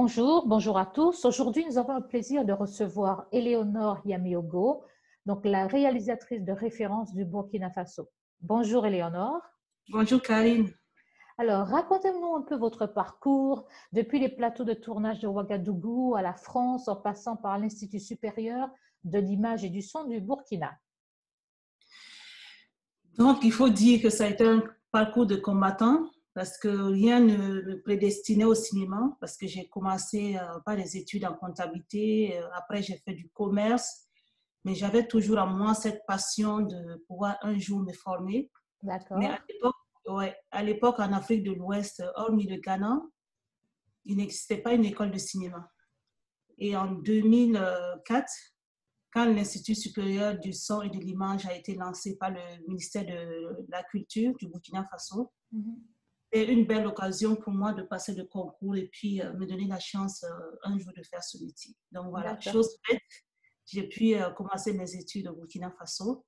Bonjour, bonjour à tous. Aujourd'hui, nous avons le plaisir de recevoir Éléonore Yamiogo, donc la réalisatrice de référence du Burkina Faso. Bonjour Éléonore. Bonjour Karine. Alors, racontez-nous un peu votre parcours depuis les plateaux de tournage de Ouagadougou à la France en passant par l'Institut supérieur de l'image et du son du Burkina. Donc, il faut dire que ça a été un parcours de combattant parce que rien ne me prédestinait au cinéma, parce que j'ai commencé euh, par des études en comptabilité, euh, après j'ai fait du commerce, mais j'avais toujours en moi cette passion de pouvoir un jour me former. D'accord. Mais à l'époque, ouais, à l'époque, en Afrique de l'Ouest, hormis le Ghana, il n'existait pas une école de cinéma. Et en 2004, quand l'Institut supérieur du son et de l'image a été lancé par le ministère de la Culture du Burkina Faso, Mhm. C'était une belle occasion pour moi de passer le concours et puis euh, me donner la chance euh, un jour de faire ce métier. Donc voilà, chose faite, j'ai pu euh, commencer mes études au Burkina Faso.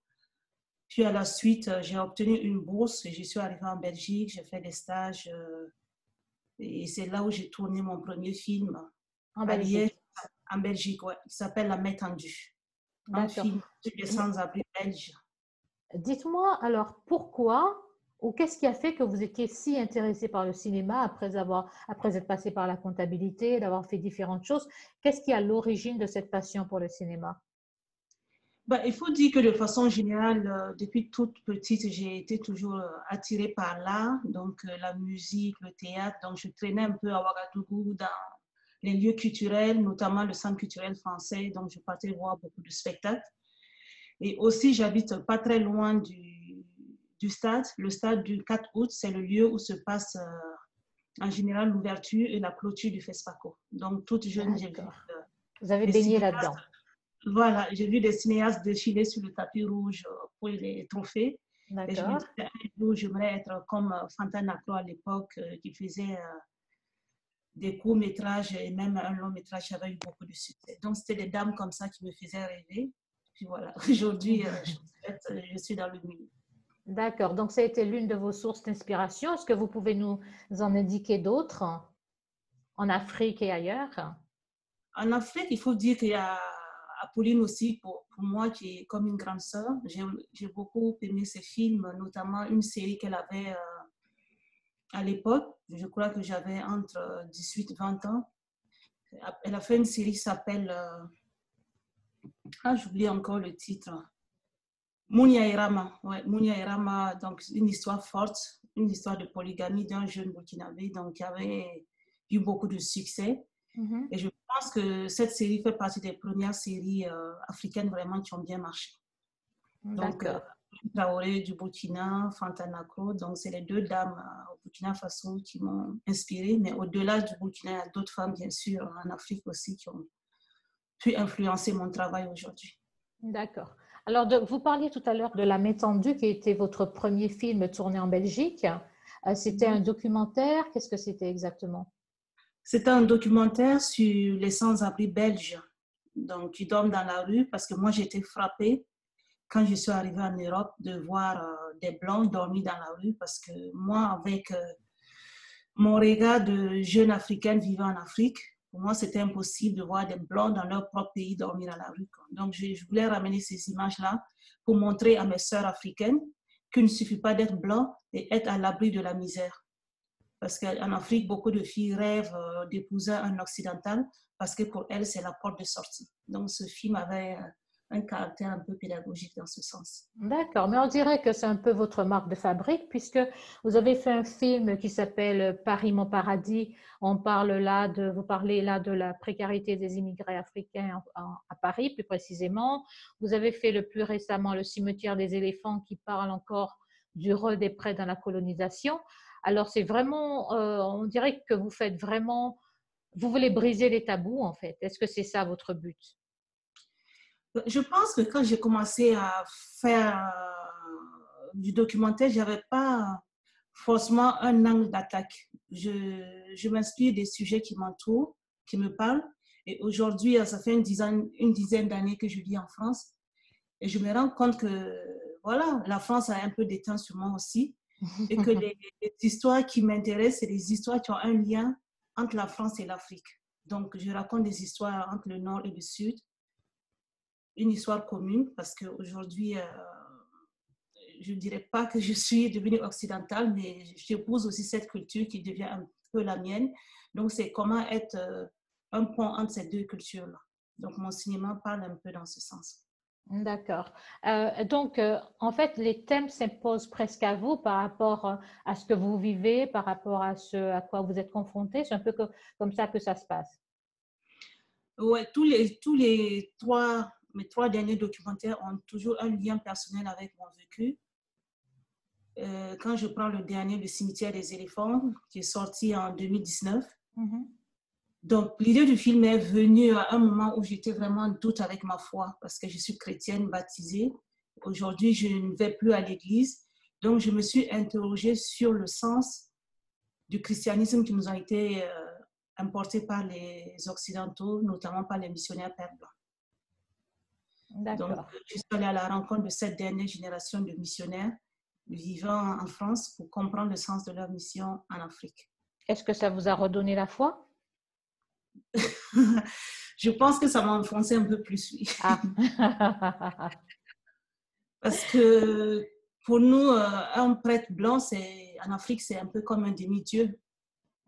Puis à la suite, euh, j'ai obtenu une bourse et je suis arrivée en Belgique, j'ai fait des stages et c'est là où j'ai tourné mon premier film En Belgique. Liège, en Belgique, ouais. Il s'appelle La Main tendue. Un film sur les sans-abri belges. Dites-moi alors pourquoi ou qu'est-ce qui a fait que vous étiez si intéressé par le cinéma après avoir après être passé par la comptabilité, d'avoir fait différentes choses? Qu'est-ce qui à l'origine de cette passion pour le cinéma? Ben, il faut dire que de façon générale, euh, depuis toute petite, j'ai été toujours euh, attirée par l'art, donc euh, la musique, le théâtre. Donc, je traînais un peu à Ouagadougou dans les lieux culturels, notamment le centre culturel français. Donc, je partais voir beaucoup de spectacles. Et aussi, j'habite pas très loin du, du stade. Le stade du 4 août, c'est le lieu où se passe euh, en général l'ouverture et la clôture du FESPACO. Donc, toute jeune, j'ai vu euh, Vous avez baigné là-dedans. voilà, j'ai vu des cinéastes défiler sur le tapis rouge euh, pour les trophées. Et je me D'accord. disais, un jour, j'aimerais être comme euh, Fanta Nacro à l'époque, euh, qui faisait euh, des courts-métrages et même un long-métrage qui avait eu beaucoup de succès. Donc, c'était des dames comme ça qui me faisaient rêver. Puis voilà, aujourd'hui, euh, je suis dans le milieu. D'accord. Donc, ça a été l'une de vos sources d'inspiration. Est-ce que vous pouvez nous en indiquer d'autres en Afrique et ailleurs? En Afrique, il faut dire qu'il y a Apolline aussi, pour, moi, qui est comme une grande sœur. J'ai j'ai beaucoup aimé ses films, notamment une série qu'elle avait euh, à l'époque. Je crois que j'avais entre 18 et 20 ans. Elle a fait une série qui s'appelle... euh, ah, j'oublie encore le titre. Mounia Irama. Ouais, Mounia donc une histoire forte, une histoire de polygamie d'un jeune burkinabé, donc qui avait eu beaucoup de succès. Mhm. Et je pense que cette série fait partie des premières séries euh, africaines vraiment qui ont bien marché. Donc, euh. Traoré du Burkina, Fanta Nacro, donc c'est les deux dames euh, au Burkina Faso qui m'ont inspirée. Mais au-delà du Burkina, il y a d'autres femmes, bien sûr, en Afrique aussi, qui ont pu influencer mon travail aujourd'hui. D'accord. Alors, de- vous parliez tout à l'heure de La Main tendue, qui était votre premier film tourné en Belgique. Euh, C'était un documentaire? Qu'est-ce que c'était exactement? C'était un documentaire sur les sans-abri belges, donc qui dorment dans la rue, parce que moi été frappée quand je suis arrivée en Europe de voir euh, des blancs dormir dans la rue, parce que moi, avec euh, mon regard de jeune africaine vivant en Afrique, pour moi c'était impossible de voir des blancs dans leur propre pays dormir dans la rue. Donc je, je voulais ramener ces images-là pour montrer à mes sœurs africaines qu'il ne suffit pas d'être blanc et être à l'abri de la misère. Parce qu'en Afrique, beaucoup de filles rêvent euh, d'épouser un occidental parce que pour elles, c'est la porte de sortie. Donc, ce film avait euh, un caractère un peu pédagogique dans ce sens. D'accord, mais on dirait que c'est un peu votre marque de fabrique puisque vous avez fait un film qui s'appelle Paris, mon paradis. On parle là de, vous parlez là de la précarité des immigrés africains à Paris, plus précisément. Vous avez fait le plus récemment Le cimetière des éléphants qui parle encore du rôle des prêts dans la colonisation. Alors c'est vraiment, euh, on dirait que vous faites vraiment, vous voulez briser les tabous en fait. Est-ce que c'est ça votre but? Je pense que quand j'ai commencé à faire euh, du documentaire, je n'avais pas forcément un angle d'attaque. Je, je m'inspire des sujets qui m'entourent, qui me parlent. Et aujourd'hui, ça fait une dizaine, une dizaine d'années que je vis en France. Et je me rends compte que, voilà, la France a un peu d'éteint sur moi aussi. Et que les, les histoires qui m'intéressent, c'est les histoires qui ont un lien entre la France et l'Afrique. Donc, je raconte des histoires entre le nord et le sud, une histoire commune, parce qu'aujourd'hui, euh, je ne dirais pas que je suis devenue occidentale, mais j'épouse aussi cette culture qui devient un peu la mienne. Donc, c'est comment être euh, un pont entre ces deux cultures-là. Donc, mon cinéma parle un peu dans ce sens. D'accord. Euh, donc, euh, en fait, les thèmes s'imposent presque à vous par rapport à ce que vous vivez, par rapport à ce à quoi vous êtes confronté. C'est un peu comme ça que ça se passe. Oui, tous les, tous les trois, mes trois derniers documentaires ont toujours un lien personnel avec mon vécu. Euh, quand je prends le dernier, Le cimetière des éléphants, qui est sorti en 2019. Mm-hmm. Donc, l'idée du film est venue à un moment où j'étais vraiment en doute avec ma foi, parce que je suis chrétienne baptisée. Aujourd'hui, je ne vais plus à l'église. Donc, je me suis interrogée sur le sens du christianisme qui nous a été euh, importé par les Occidentaux, notamment par les missionnaires pères blancs. Donc, je suis allée à la rencontre de cette dernière génération de missionnaires vivant en France pour comprendre le sens de leur mission en Afrique. Est-ce que ça vous a redonné la foi? Je pense que ça m'a enfoncé un peu plus, oui. Ah. Parce que pour nous, euh, un prêtre blanc, c'est, en Afrique, c'est un peu comme un demi-dieu.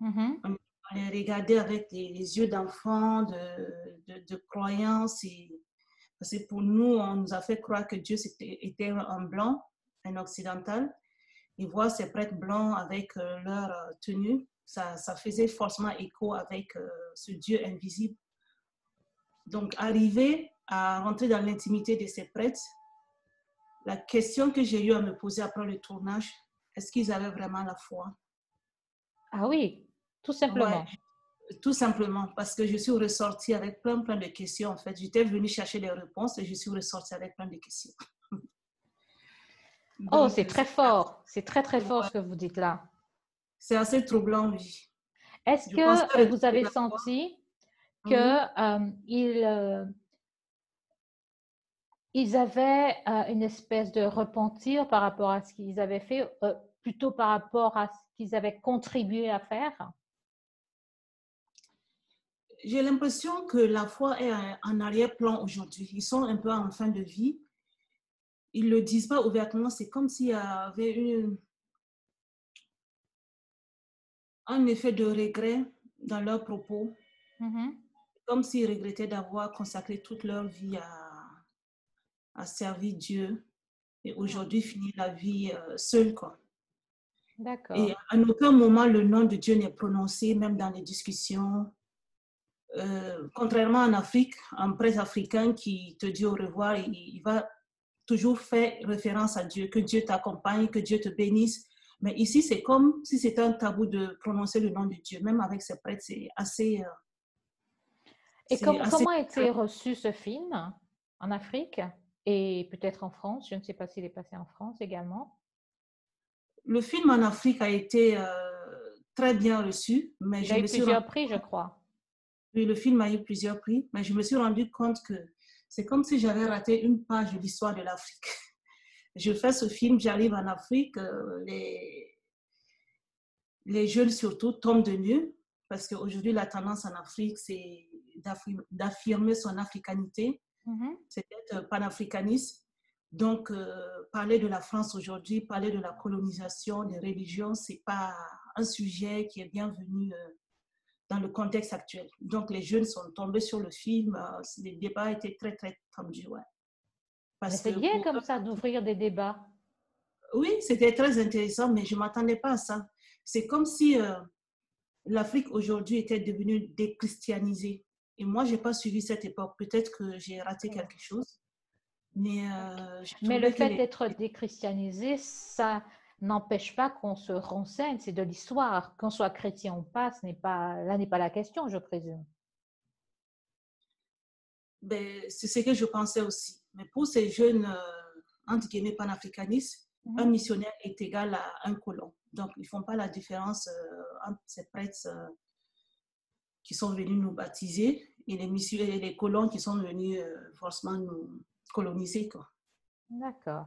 Mm-hmm. On, est regardé avec les, yeux d'enfant, de, de, de, croyance. Et, parce que pour nous, on nous a fait croire que Dieu était, un blanc un occidental, et voir ces prêtres blancs avec euh, leur euh, tenue, ça, ça, faisait forcément écho avec euh, ce Dieu invisible. Donc, arriver à rentrer dans l'intimité de ces prêtres, la question que j'ai eu à me poser après le tournage, est-ce qu'ils avaient vraiment la foi? Ah oui, tout simplement. Tout simplement, parce que je suis ressortie avec plein, plein de questions. En fait, j'étais venue chercher des réponses et je suis ressortie avec plein de questions. Oh, c'est très fort. C'est très, très fort ce que vous dites là. C'est assez troublant, oui. Est-ce que, vous avez senti qu'ils euh, euh, ils avaient euh, une espèce de repentir par rapport à ce qu'ils avaient fait, plutôt par rapport à ce qu'ils avaient contribué à faire? J'ai l'impression que la foi est en arrière-plan aujourd'hui. Ils sont un peu en fin de vie ils ne le disent pas ouvertement. C'est comme s'il y avait une, un effet de regret dans leurs propos. Mm-hmm. Comme s'ils regrettaient d'avoir consacré toute leur vie à, à servir Dieu et aujourd'hui finir la vie euh, seule. Quoi. D'accord. Et à aucun moment le nom de Dieu n'est prononcé, même dans les discussions. Euh, contrairement en Afrique, un prêtre africain qui te dit au revoir, il va toujours fait référence à Dieu, que Dieu t'accompagne, que Dieu te bénisse. Mais ici, c'est comme si c'était un tabou de prononcer le nom de Dieu. Même avec ses prêtres, c'est assez... Euh, et comment a été reçu ce film en Afrique et peut-être en France? Je ne sais pas s'il est passé en France également. Le film en Afrique a été euh, très bien reçu. Mais Il je a eu plusieurs prix, je crois. Le film a eu plusieurs prix, mais je me suis rendu compte que c'est comme si j'avais raté une page de l'histoire de l'Afrique. Je fais ce film, j'arrive en Afrique, euh, les, les jeunes surtout tombent de nu, parce qu'aujourd'hui, la tendance en Afrique, c'est d'affirmer son africanité, mm-hmm. c'est d'être panafricaniste. Donc, euh, parler de la France aujourd'hui, parler de la colonisation, des religions, ce n'est pas un sujet qui est bienvenu euh, dans le contexte actuel. Donc, les jeunes sont tombés sur le film. Euh, les débats étaient très, très tendus. Ouais. C'est bien comme ça d'ouvrir des débats. Oui, c'était très intéressant, mais je ne m'attendais pas à ça. C'est comme si euh, l'Afrique aujourd'hui était devenue déchristianisée. Et moi, je n'ai pas suivi cette époque. Peut-être que j'ai raté quelque chose. Mais, euh, mais le fait d'être déchristianisé, ça, n'empêche pas qu'on se renseigne, c'est de l'histoire. Qu'on soit chrétien ou pas, ce n'est pas, là n'est pas la question, je présume. Ben, c'est ce que je pensais aussi. Mais pour ces jeunes, euh, entre guillemets, panafricanistes, mhm. un missionnaire est égal à un colon. Donc, ils ne font pas la différence euh, entre ces prêtres euh, qui sont venus nous baptiser et les, et les colons qui sont venus forcément nous coloniser. D'accord.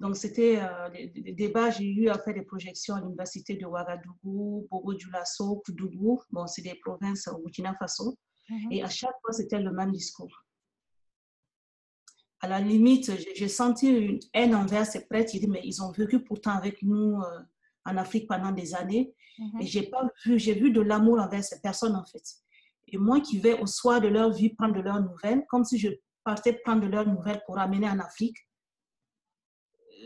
Donc, c'était euh, des, débats. J'ai eu à faire des projections à l'université de Ouagadougou, Bobo Dioulasso, Koudougou. Bon, c'est des provinces au Burkina Faso. Mhm. Et à chaque fois, c'était le même discours. À la limite, j'ai senti une haine envers ces prêtres. mais ils ont vécu pourtant avec nous euh, en Afrique pendant des années. Mhm. Et j'ai pas vu, j'ai vu de l'amour envers ces personnes, en fait. Et moi qui vais au soir de leur vie prendre de leurs nouvelles, comme si je partais prendre de leurs nouvelles pour ramener en Afrique,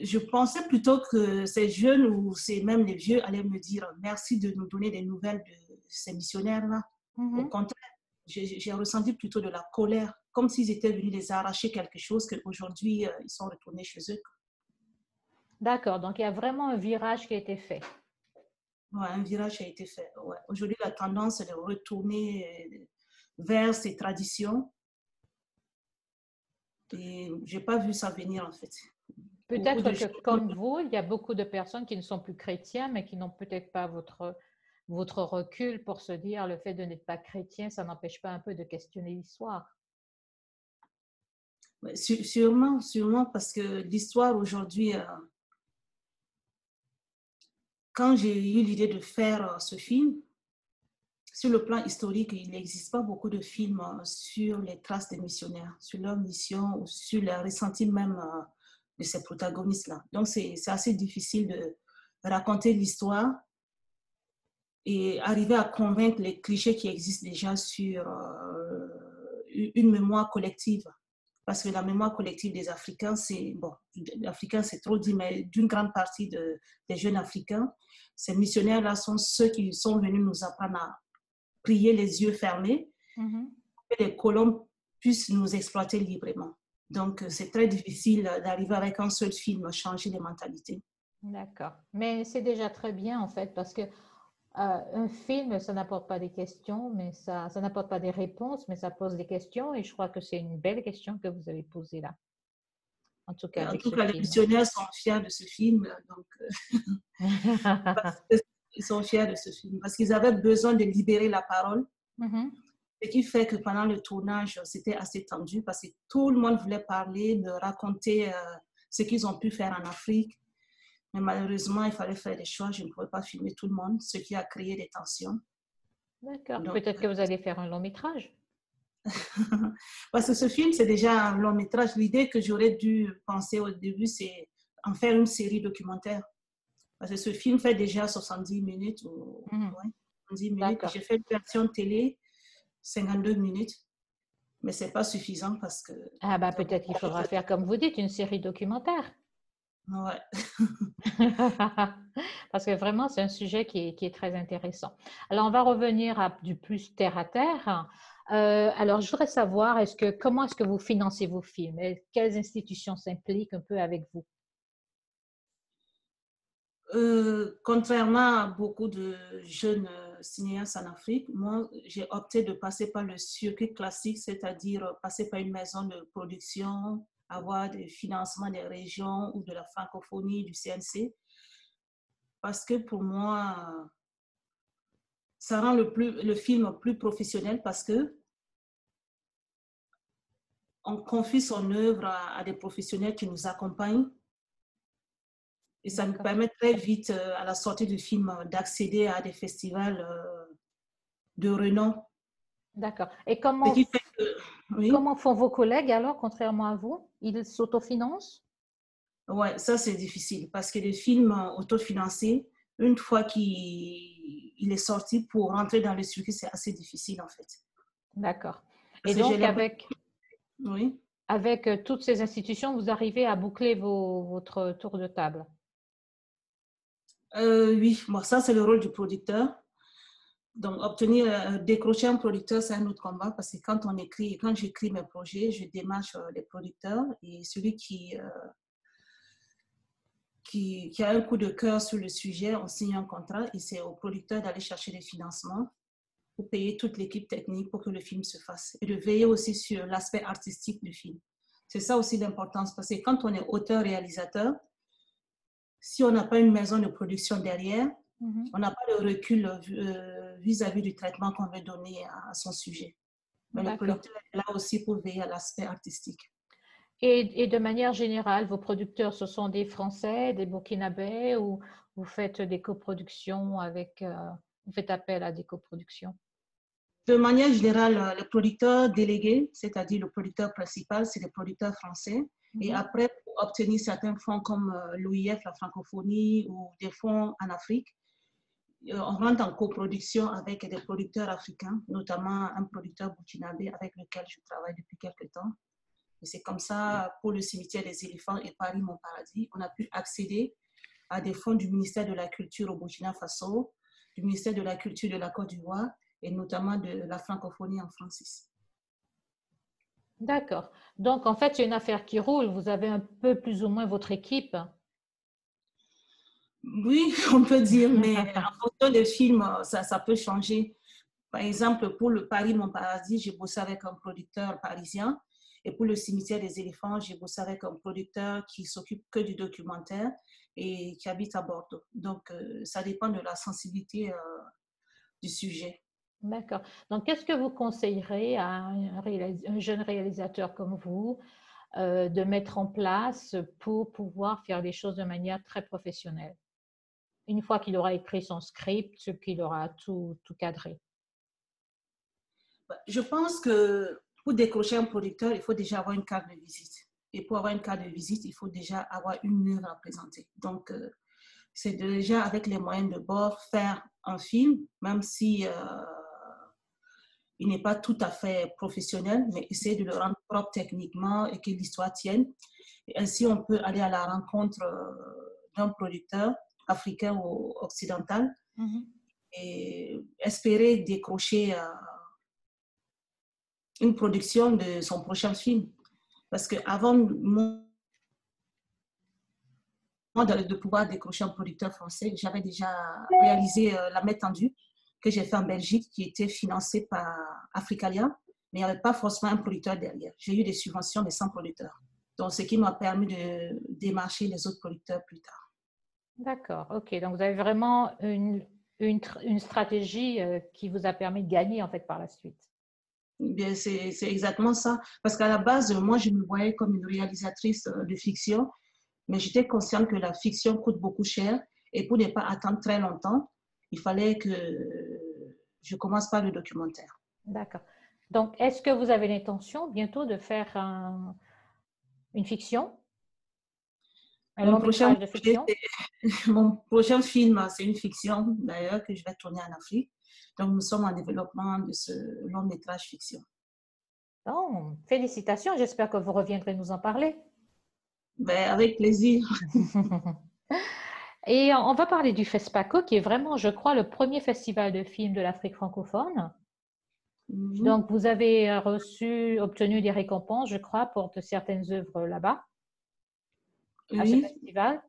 je pensais plutôt que ces jeunes ou ces, même les vieux allaient me dire merci de nous donner des nouvelles de ces missionnaires-là. Mhm. Au contraire, j'ai ressenti plutôt de la colère, comme s'ils étaient venus les arracher quelque chose qu'aujourd'hui, euh, ils sont retournés chez eux. D'accord, donc il y a vraiment un virage qui a été fait. Oui, un virage a été fait. Ouais. Aujourd'hui, la tendance est de retourner euh, vers ces traditions. Et je n'ai pas vu ça venir en fait. Peut-être que comme vous, il y a beaucoup de personnes qui ne sont plus chrétiens, mais qui n'ont peut-être pas votre, votre recul pour se dire le fait de n'être pas chrétien, ça n'empêche pas un peu de questionner l'histoire. sûrement, sûrement, parce que l'histoire aujourd'hui, euh, quand j'ai eu l'idée de faire euh, ce film, sur le plan historique, il n'existe pas beaucoup de films euh, sur les traces des missionnaires, sur leur mission ou sur le ressenti même de ces protagonistes-là. Donc, c'est assez difficile de raconter l'histoire et arriver à convaincre les clichés qui existent déjà sur euh, une mémoire collective. Parce que la mémoire collective des Africains, c'est, bon, l'Africain, c'est trop dit, mais d'une grande partie de, des jeunes Africains, ces missionnaires-là sont ceux qui sont venus nous apprendre à prier les yeux fermés, mm-hmm. que les colons puissent nous exploiter librement. Donc, euh, c'est très difficile d'arriver avec un seul film à changer les mentalités. D'accord. Mais c'est déjà très bien, en fait, parce que euh, un film, ça n'apporte pas des questions, mais ça, ça n'apporte pas des réponses, mais ça pose des questions. Et je crois que c'est une belle question que vous avez posée là. En tout cas, en tout cas les missionnaires sont fiers de ce film. Donc, euh, ils sont fiers de ce film parce qu'ils avaient besoin de libérer la parole. Mm-hmm. Ce qui fait que pendant le tournage, c'était assez tendu parce que tout le monde voulait parler, de raconter euh, ce qu'ils ont pu faire en Afrique. Mais malheureusement, il fallait faire des choix. Je ne pouvais pas filmer tout le monde, ce qui a créé des tensions. D'accord. Peut-être que vous allez faire un long métrage. parce que ce film, c'est déjà un long métrage. L'idée que j'aurais dû penser au début, c'est en faire une série documentaire. Parce que ce film fait déjà 70 minutes. Ou, mhm. minutes. J'ai fait une version télé 52 minutes, mais ce n'est pas suffisant parce que... Ah bah peut-être qu'il faudra faire, comme vous dites, une série documentaire. Ouais. parce que vraiment, c'est un sujet qui est, qui est, très intéressant. Alors, on va revenir à du plus terre à terre. Euh, alors, je voudrais savoir, est-ce que, comment est-ce que vous financez vos films? Quelles institutions s'impliquent un peu avec vous? Euh, contrairement à beaucoup de jeunes cinéastes en Afrique, moi, j'ai opté de passer par le circuit classique, c'est-à-dire passer par une maison de production, avoir des financements des régions ou de la francophonie, du CNC. Parce que pour moi, ça rend le, plus, le film plus professionnel parce que on confie son œuvre à des professionnels qui nous accompagnent et ça nous permet très vite, euh, à la sortie du film, euh, d'accéder à des festivals euh, de renom. D'accord. Et comment, comment font vos collègues alors, contrairement à vous? Ils s'autofinancent? Oui, ça c'est difficile parce que les films autofinancés, une fois qu'il est sorti, pour rentrer dans le circuit, c'est assez difficile en fait. D'accord. Et donc, avec, oui. avec toutes ces institutions, vous arrivez à boucler vos, votre tour de table? Euh, oui, bon, ça c'est le rôle du producteur. Donc, obtenir, euh, décrocher un producteur, c'est un autre combat parce que quand on écrit, quand j'écris mes projets, je démarche euh, les producteurs et celui qui, qui, a un coup de cœur sur le sujet, on signe un contrat et c'est au producteur d'aller chercher des financements pour payer toute l'équipe technique pour que le film se fasse et de veiller aussi sur l'aspect artistique du film. C'est ça aussi l'importance parce que quand on est auteur-réalisateur, si on n'a pas une maison de production derrière, mhm. on n'a pas le recul euh, vis-à-vis du traitement qu'on veut donner à, son sujet. Mais le producteur est là aussi pour veiller à l'aspect artistique. Et, de manière générale, vos producteurs, ce sont des Français, des Burkinabés ou vous faites des coproductions avec, euh, vous faites appel à des coproductions? De manière générale, euh, le producteur délégué, c'est-à-dire le producteur principal, c'est les producteurs français. Et mhm. après, obtenir certains fonds comme euh, l'OIF, la francophonie ou des fonds en Afrique, on rentre en coproduction avec des producteurs africains, notamment un producteur burkinabé avec lequel je travaille depuis quelques temps. Et c'est comme ça, pour le cimetière des éléphants et Paris Mon Paradis, on a pu accéder à des fonds du ministère de la Culture au Burkina Faso, du ministère de la Culture de la Côte d'Ivoire et notamment de la francophonie en France D'accord. Donc, en fait, c'est une affaire qui roule. Vous avez un peu plus ou moins votre équipe. Oui, on peut dire, mais en fonction des films, ça, ça peut changer. Par exemple, pour le Paris Mon Paradis, j'ai bossé avec un producteur parisien et pour le cimetière des éléphants, j'ai bossé avec un producteur qui s'occupe que du documentaire et qui habite à Bordeaux. Donc, euh, ça dépend de la sensibilité euh, du sujet. D'accord. Donc, qu'est-ce que vous conseillerez à un, jeune réalisateur comme vous euh, de mettre en place pour pouvoir faire les choses de manière très professionnelle? Une fois qu'il aura écrit son script, qu'il aura tout, tout cadré. Je pense que pour décrocher un producteur, il faut déjà avoir une carte de visite. Et pour avoir une carte de visite, il faut déjà avoir une œuvre à présenter. Donc, euh, c'est déjà avec les moyens de bord faire un film, même si euh, il n'est pas tout à fait professionnel, mais essayer de le rendre propre techniquement et que l'histoire tienne. Et ainsi, on peut aller à la rencontre euh, d'un producteur africain ou occidental mm-hmm. et espérer décrocher une production de son prochain film. Parce qu'avant moi de pouvoir décrocher un producteur français, j'avais déjà réalisé euh, La Main tendue que j'ai fait en Belgique, qui était financée par Africalia, mais il n'y avait pas forcément un producteur derrière. J'ai eu des subventions, mais sans producteur. Donc, ce qui m'a permis de démarcher les autres producteurs plus tard. D'accord, ok. Donc, vous avez vraiment une, une, une stratégie euh, qui vous a permis de gagner, en fait, par la suite c'est exactement ça. Parce qu'à la base, moi, je me voyais comme une réalisatrice euh, de fiction, mais j'étais consciente que la fiction coûte beaucoup cher. Et pour ne pas attendre très longtemps, il fallait que je commence par le documentaire. D'accord. Donc, est-ce que vous avez l'intention bientôt de faire une fiction? Un mon prochain, de fiction? mon prochain film, c'est une fiction d'ailleurs que je vais tourner en Afrique. Donc, nous sommes en développement de ce long métrage fiction. Bon, félicitations. J'espère que vous reviendrez nous en parler. Ben, avec plaisir. Et on va parler du FESPACO, qui est vraiment, je crois, le premier festival de films de l'Afrique francophone. Mhm. Donc, vous avez reçu, obtenu des récompenses, je crois, pour de certaines œuvres là-bas, à ce festival.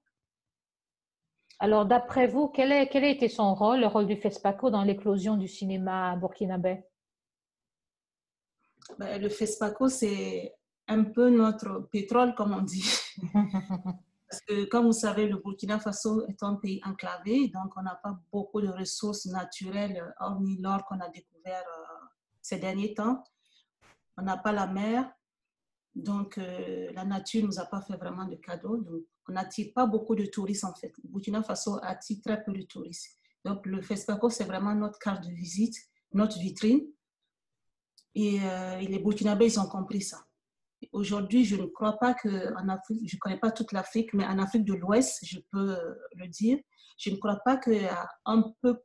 Alors, d'après vous, quel, est, quel a été son rôle, le rôle du FESPACO dans l'éclosion du cinéma burkinabé? Ben, Le FESPACO, c'est un peu notre pétrole, comme on dit. Parce que, comme vous savez, le Burkina Faso est un pays enclavé, donc on n'a pas beaucoup de ressources naturelles, hormis l'or qu'on a découvert euh, ces derniers temps. On n'a pas la mer, donc euh, la nature ne nous a pas fait vraiment de cadeaux. Donc, on n'attire pas beaucoup de touristes en fait. Burkina Faso attire très peu de touristes. Donc le FESPACO, c'est vraiment notre carte de visite, notre vitrine. Et, euh, les Burkinabés, ils ont compris ça. Aujourd'hui, je ne crois pas qu'en Afrique, je ne connais pas toute l'Afrique, mais en Afrique de l'Ouest, je peux euh, le dire, je ne crois pas qu'il y a un peuple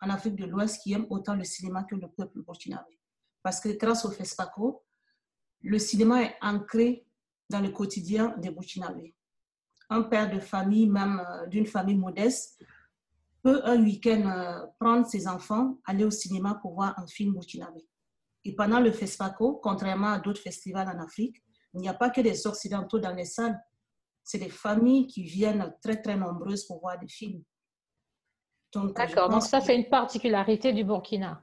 en Afrique de l'Ouest qui aime autant le cinéma que le peuple burkinabé. Parce que grâce au FESPACO, le cinéma est ancré dans le quotidien des Burkinabés un père de famille, même euh, d'une famille modeste, peut un week-end euh, prendre ses enfants, aller au cinéma pour voir un film burkinabé. Et pendant le FESPACO, contrairement à d'autres festivals en Afrique, il n'y a pas que des Occidentaux dans les salles. C'est des familles qui viennent très, très nombreuses pour voir des films. D'accord, donc ça, c'est une particularité du Burkina.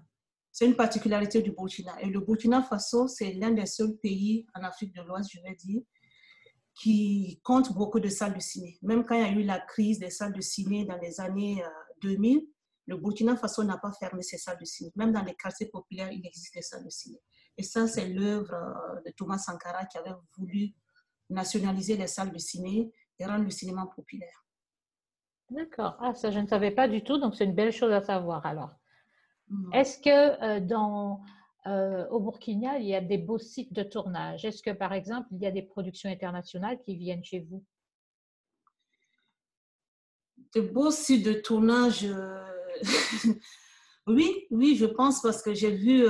C'est une particularité du Burkina. Et le Burkina Faso, c'est l'un des seuls pays en Afrique de l'Ouest, je vais dire, qui compte beaucoup de salles de ciné. Même quand il y a eu la crise des salles de ciné dans les années 2000, euh, le Burkina Faso n'a pas fermé ses salles de ciné. Même dans les quartiers populaires, il existe des salles de ciné. Et ça, c'est l'œuvre euh, de Thomas Sankara qui avait voulu nationaliser les salles de ciné et rendre le cinéma populaire. D'accord. Ah, ça, je ne savais pas du tout, donc c'est une belle chose à savoir alors. Est-ce que euh, dans, euh, au Burkina, il y a des beaux sites de tournage? Est-ce que, par exemple, il y a des productions internationales qui viennent chez vous? De beaux sites de tournage Oui, oui, je pense parce que j'ai vu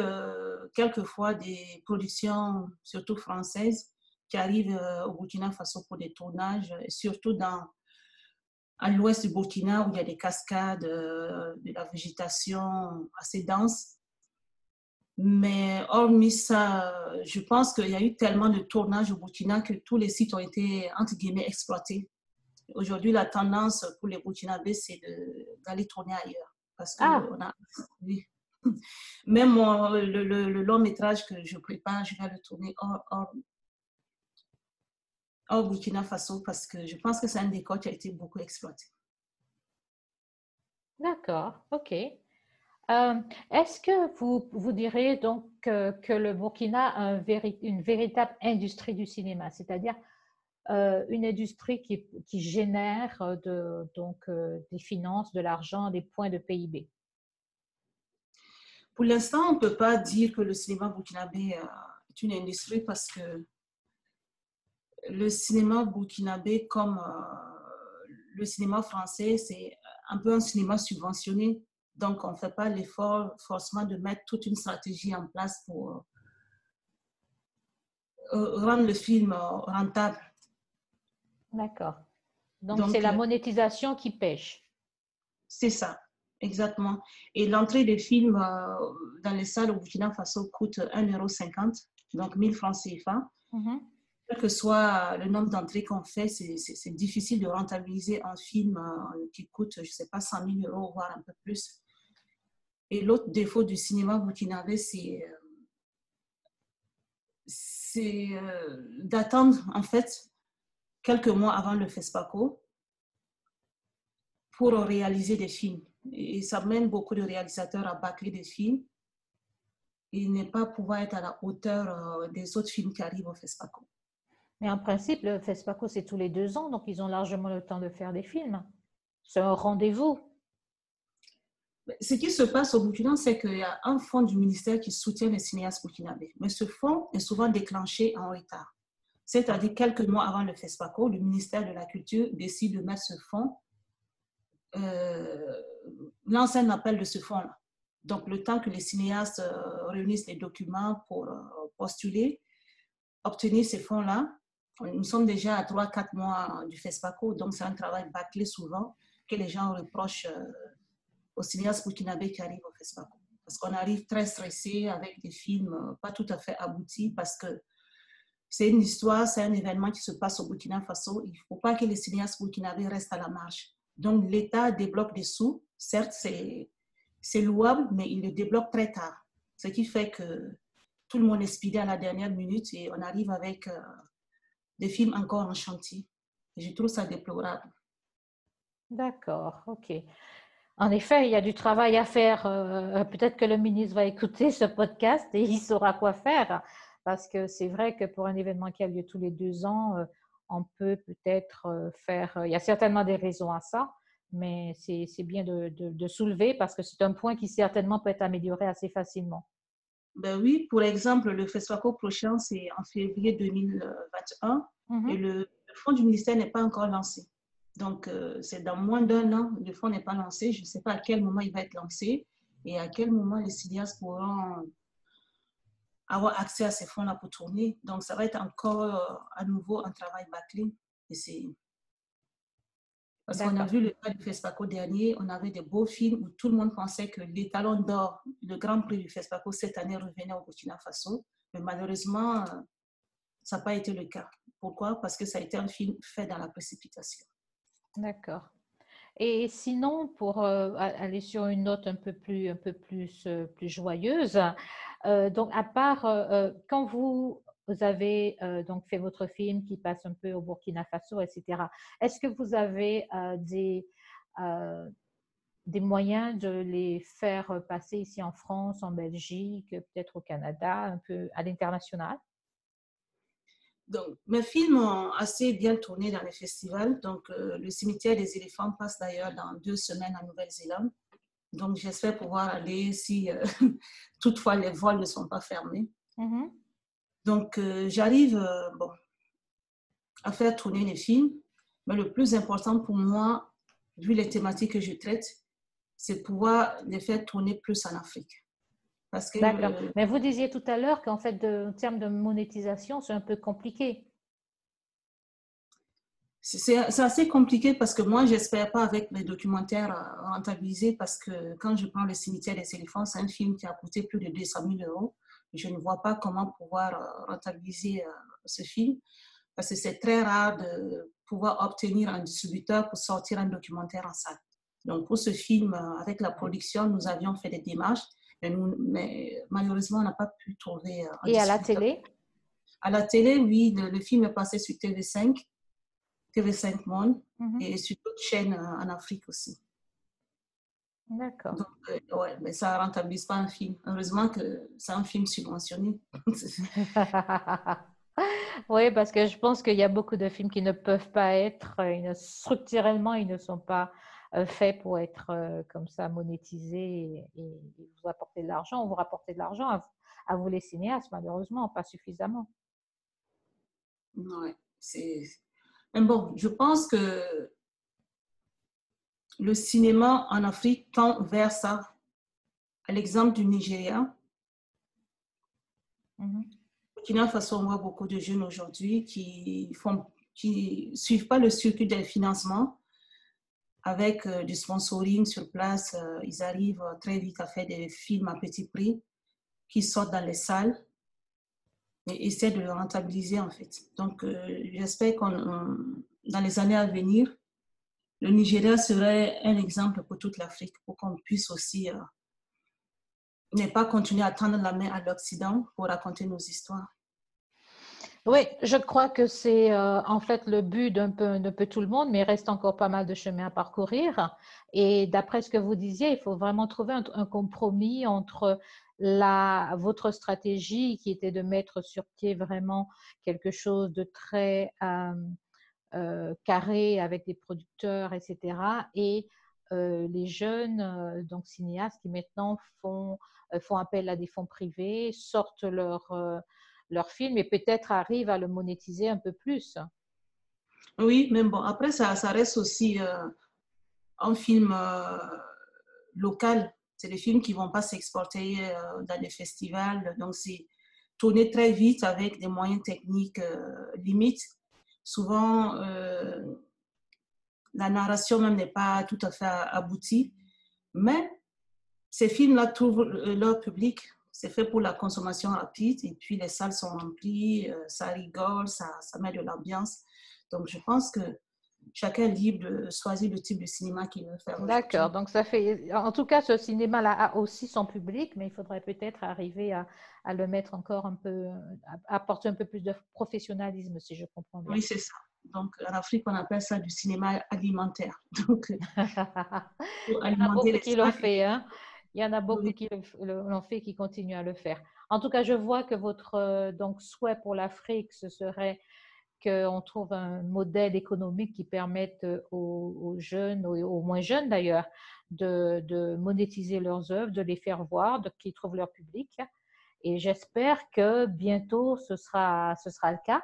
quelquefois des productions, surtout françaises, qui arrivent au Burkina Faso pour des tournages, et surtout dans à l'ouest du Burkina où il y a des cascades, euh, de la végétation assez dense. Mais hormis ça, je pense qu'il y a eu tellement de tournages au Burkina que tous les sites ont été, entre guillemets, exploités. Aujourd'hui, la tendance pour les Burkinabés, c'est d'aller tourner ailleurs. Parce que ah. on a, Même le, le, long métrage que je prépare, je vais le tourner hors, au Burkina Faso parce que je pense que c'est un décor qui a été beaucoup exploité. D'accord, ok. Euh, est-ce que vous, vous direz donc que, le Burkina a une véritable industrie du cinéma, c'est-à-dire euh, une industrie qui, qui génère de, donc, euh, des finances, de l'argent, des points de PIB Pour l'instant, on ne peut pas dire que le cinéma burkinabé est une industrie parce que le cinéma burkinabé, comme euh, le cinéma français, c'est un peu un cinéma subventionné. Donc, on ne fait pas l'effort forcément de mettre toute une stratégie en place pour euh, rendre le film rentable. D'accord. Donc, c'est la euh, monétisation qui pêche. C'est ça, exactement. Et l'entrée des films dans les salles au Burkina Faso coûte 1,50€, donc 1000 francs CFA. Mm quel que soit le nombre d'entrées qu'on fait, c'est difficile de rentabiliser un film euh, qui coûte, je ne sais pas, 100 000 euros, voire un peu plus. Et l'autre défaut du cinéma burkinabé, c'est euh, d'attendre, en fait, quelques mois avant le FESPACO pour réaliser des films. Et ça mène beaucoup de réalisateurs à bâcler des films et ne pas pouvoir être à la hauteur euh, des autres films qui arrivent au FESPACO. Mais en principe, le FESPACO, c'est tous les deux ans, donc ils ont largement le temps de faire des films. C'est un rendez-vous. Ce qui se passe au Burkina, c'est qu'il y a un fonds du ministère qui soutient les cinéastes burkinabés. Mais ce fonds est souvent déclenché en retard. C'est-à-dire quelques mois avant le FESPACO, le ministère de la Culture décide de mettre ce fonds, euh, lance un appel de ce fonds-là. Donc, le temps que les cinéastes euh, réunissent les documents pour euh, postuler, obtenir ces fonds-là, nous sommes déjà à 3-4 mois du FESPACO, donc c'est un travail bâclé souvent que les gens reprochent euh, aux cinéastes burkinabés qui arrivent au FESPACO. Parce qu'on arrive très stressé avec des films pas tout à fait aboutis parce que c'est une histoire, c'est un événement qui se passe au Burkina Faso. Il ne faut pas que les cinéastes burkinabés restent à la marge. Donc l'État débloque des sous. Certes, c'est louable, mais il le débloque très tard. Ce qui fait que tout le monde est speedé à la dernière minute et on arrive avec euh, des films encore en chantier. je trouve ça déplorable. D'accord, ok. En effet, il y a du travail à faire. Euh, peut-être que le ministre va écouter ce podcast et il saura quoi faire. Parce que c'est vrai que pour un événement qui a lieu tous les deux ans, euh, on peut peut-être euh, faire... Il y a certainement des raisons à ça, mais c'est bien de, de soulever parce que c'est un point qui certainement peut être amélioré assez facilement. Ben oui, pour exemple, le FESFACO prochain, c'est en février 2021 mhm. et le, fonds du ministère n'est pas encore lancé. Donc, euh, c'est dans moins d'un an, le fonds n'est pas lancé. Je ne sais pas à quel moment il va être lancé et à quel moment les CIDIAS pourront avoir accès à ces fonds-là pour tourner. Donc, ça va être encore euh, à nouveau un travail bâclé. Et c'est parce qu'on a vu le cas du FESPACO dernier, on avait des beaux films où tout le monde pensait que les talons d'or, le Grand Prix du FESPACO cette année revenait au Burkina Faso. Mais malheureusement, euh, ça n'a pas été le cas. Pourquoi? Parce que ça a été un film fait dans la précipitation. D'accord. Et sinon, pour euh, aller sur une note un peu plus, un peu plus, euh, plus joyeuse, donc à part quand vous avez euh, donc fait votre film qui passe un peu au Burkina Faso, etc. Est-ce que vous avez euh, euh, des moyens de les faire passer ici en France, en Belgique, peut-être au Canada, un peu à l'international? Donc, mes films ont assez bien tourné dans les festivals. Donc, euh, le cimetière des éléphants passe d'ailleurs dans deux semaines en Nouvelle-Zélande. Donc, j'espère pouvoir aller si euh, toutefois les vols ne sont pas fermés. Mm-hmm. Donc, euh, j'arrive bon, à faire tourner les films. Mais le plus important pour moi, vu les thématiques que je traite, c'est pouvoir les faire tourner plus en Afrique. D'accord. Euh, Mais vous disiez tout à l'heure qu'en fait, de, en termes de monétisation, c'est un peu compliqué. C'est assez compliqué parce que moi, j'espère pas avec mes documentaires rentabiliser parce que quand je prends Le cimetière des éléphants, c'est un film qui a coûté plus de 200 000 euros. Je ne vois pas comment pouvoir euh, rentabiliser euh, ce film parce que c'est très rare de pouvoir obtenir un distributeur pour sortir un documentaire en salle. Donc, pour ce film, avec la production, nous avions fait des démarches mais, malheureusement, on n'a pas pu trouver. Euh, Et à la télé? À la télé, oui, le, film est passé sur TV5, TV5 Monde, mhm. et sur d'autres chaînes euh, en Afrique aussi. D'accord. Donc, euh, ouais, mais ça ne rentabilise pas un film. Heureusement que c'est un film subventionné. oui, parce que je pense qu'il y a beaucoup de films qui ne peuvent pas être, structurellement, ils ne sont pas fait pour être euh, comme ça monétisé et, vous apporter de l'argent. Vous rapportez de l'argent à, vous les cinéastes, malheureusement, pas suffisamment. Oui, c'est. Mais bon, je pense que le cinéma en Afrique tend vers ça. À l'exemple du Nigeria, mm -hmm. Faso, on voit beaucoup de jeunes aujourd'hui qui font, qui suivent pas le circuit des financements, avec euh, du sponsoring sur place, euh, ils arrivent très vite à faire des films à petit prix qui sortent dans les salles et essaient de le rentabiliser en fait. Donc euh, j'espère qu'on dans les années à venir, le Nigeria serait un exemple pour toute l'Afrique pour qu'on puisse aussi ne pas continuer à tendre la main à l'Occident pour raconter nos histoires. Oui, je crois que c'est euh, en fait le but d'un peu, de peu tout le monde, mais il reste encore pas mal de chemin à parcourir. Et d'après ce que vous disiez, il faut vraiment trouver un, compromis entre la, votre stratégie qui était de mettre sur pied vraiment quelque chose de très euh, euh, carré avec des producteurs, etc. Et les jeunes donc cinéastes qui maintenant font, font appel à des fonds privés, sortent leur leur film et peut-être arrivent à le monétiser un peu plus. Oui, mais bon, après, ça, reste aussi euh, un film euh, local. C'est des films qui ne vont pas s'exporter euh, dans les festivals. Donc, c'est tourné très vite avec des moyens techniques limites. Souvent, la narration même n'est pas tout à fait aboutie. Mais ces films-là trouvent leur public c'est fait pour la consommation rapide et puis les salles sont remplies, euh, ça rigole, ça, ça met de l'ambiance. Donc je pense que chacun est libre de choisir le type de cinéma qu'il veut faire. D'accord, donc ça fait, en tout cas, ce cinéma-là a aussi son public, mais il faudrait peut-être arriver à, à, le mettre encore un peu, à apporter un peu plus de professionnalisme, si je comprends bien. Oui, c'est ça. Donc en Afrique, on appelle ça du cinéma alimentaire. Donc, pour alimenter les qui l'ont fait, hein il y en a beaucoup qui l'ont fait, qui continuent à le faire. En tout cas, je vois que votre euh, donc, souhait pour l'Afrique, ce serait qu'on trouve un modèle économique qui permette euh, aux, jeunes, aux, moins jeunes d'ailleurs, de, monétiser leurs œuvres, de les faire voir, qu'ils trouvent leur public. Et j'espère que bientôt ce sera, ce sera le cas.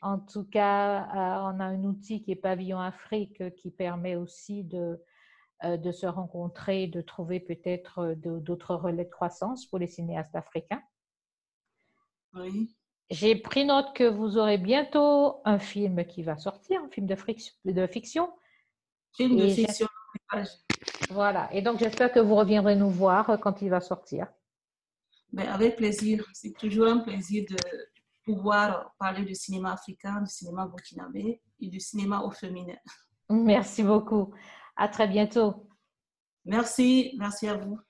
En tout cas, euh, on a un outil qui est Pavillon Afrique qui permet aussi de, de se rencontrer, de trouver peut-être euh, d'autres relais de croissance pour les cinéastes africains. Oui. J'ai pris note que vous aurez bientôt un film qui va sortir, un film de, de fiction. Film de fiction. Voilà. Et donc, j'espère que vous reviendrez nous voir quand il va sortir. Mais ben, avec plaisir. C'est toujours un plaisir de pouvoir parler du cinéma africain, du cinéma burkinabé et du cinéma au féminin. Merci beaucoup. À très bientôt. Merci, merci à vous.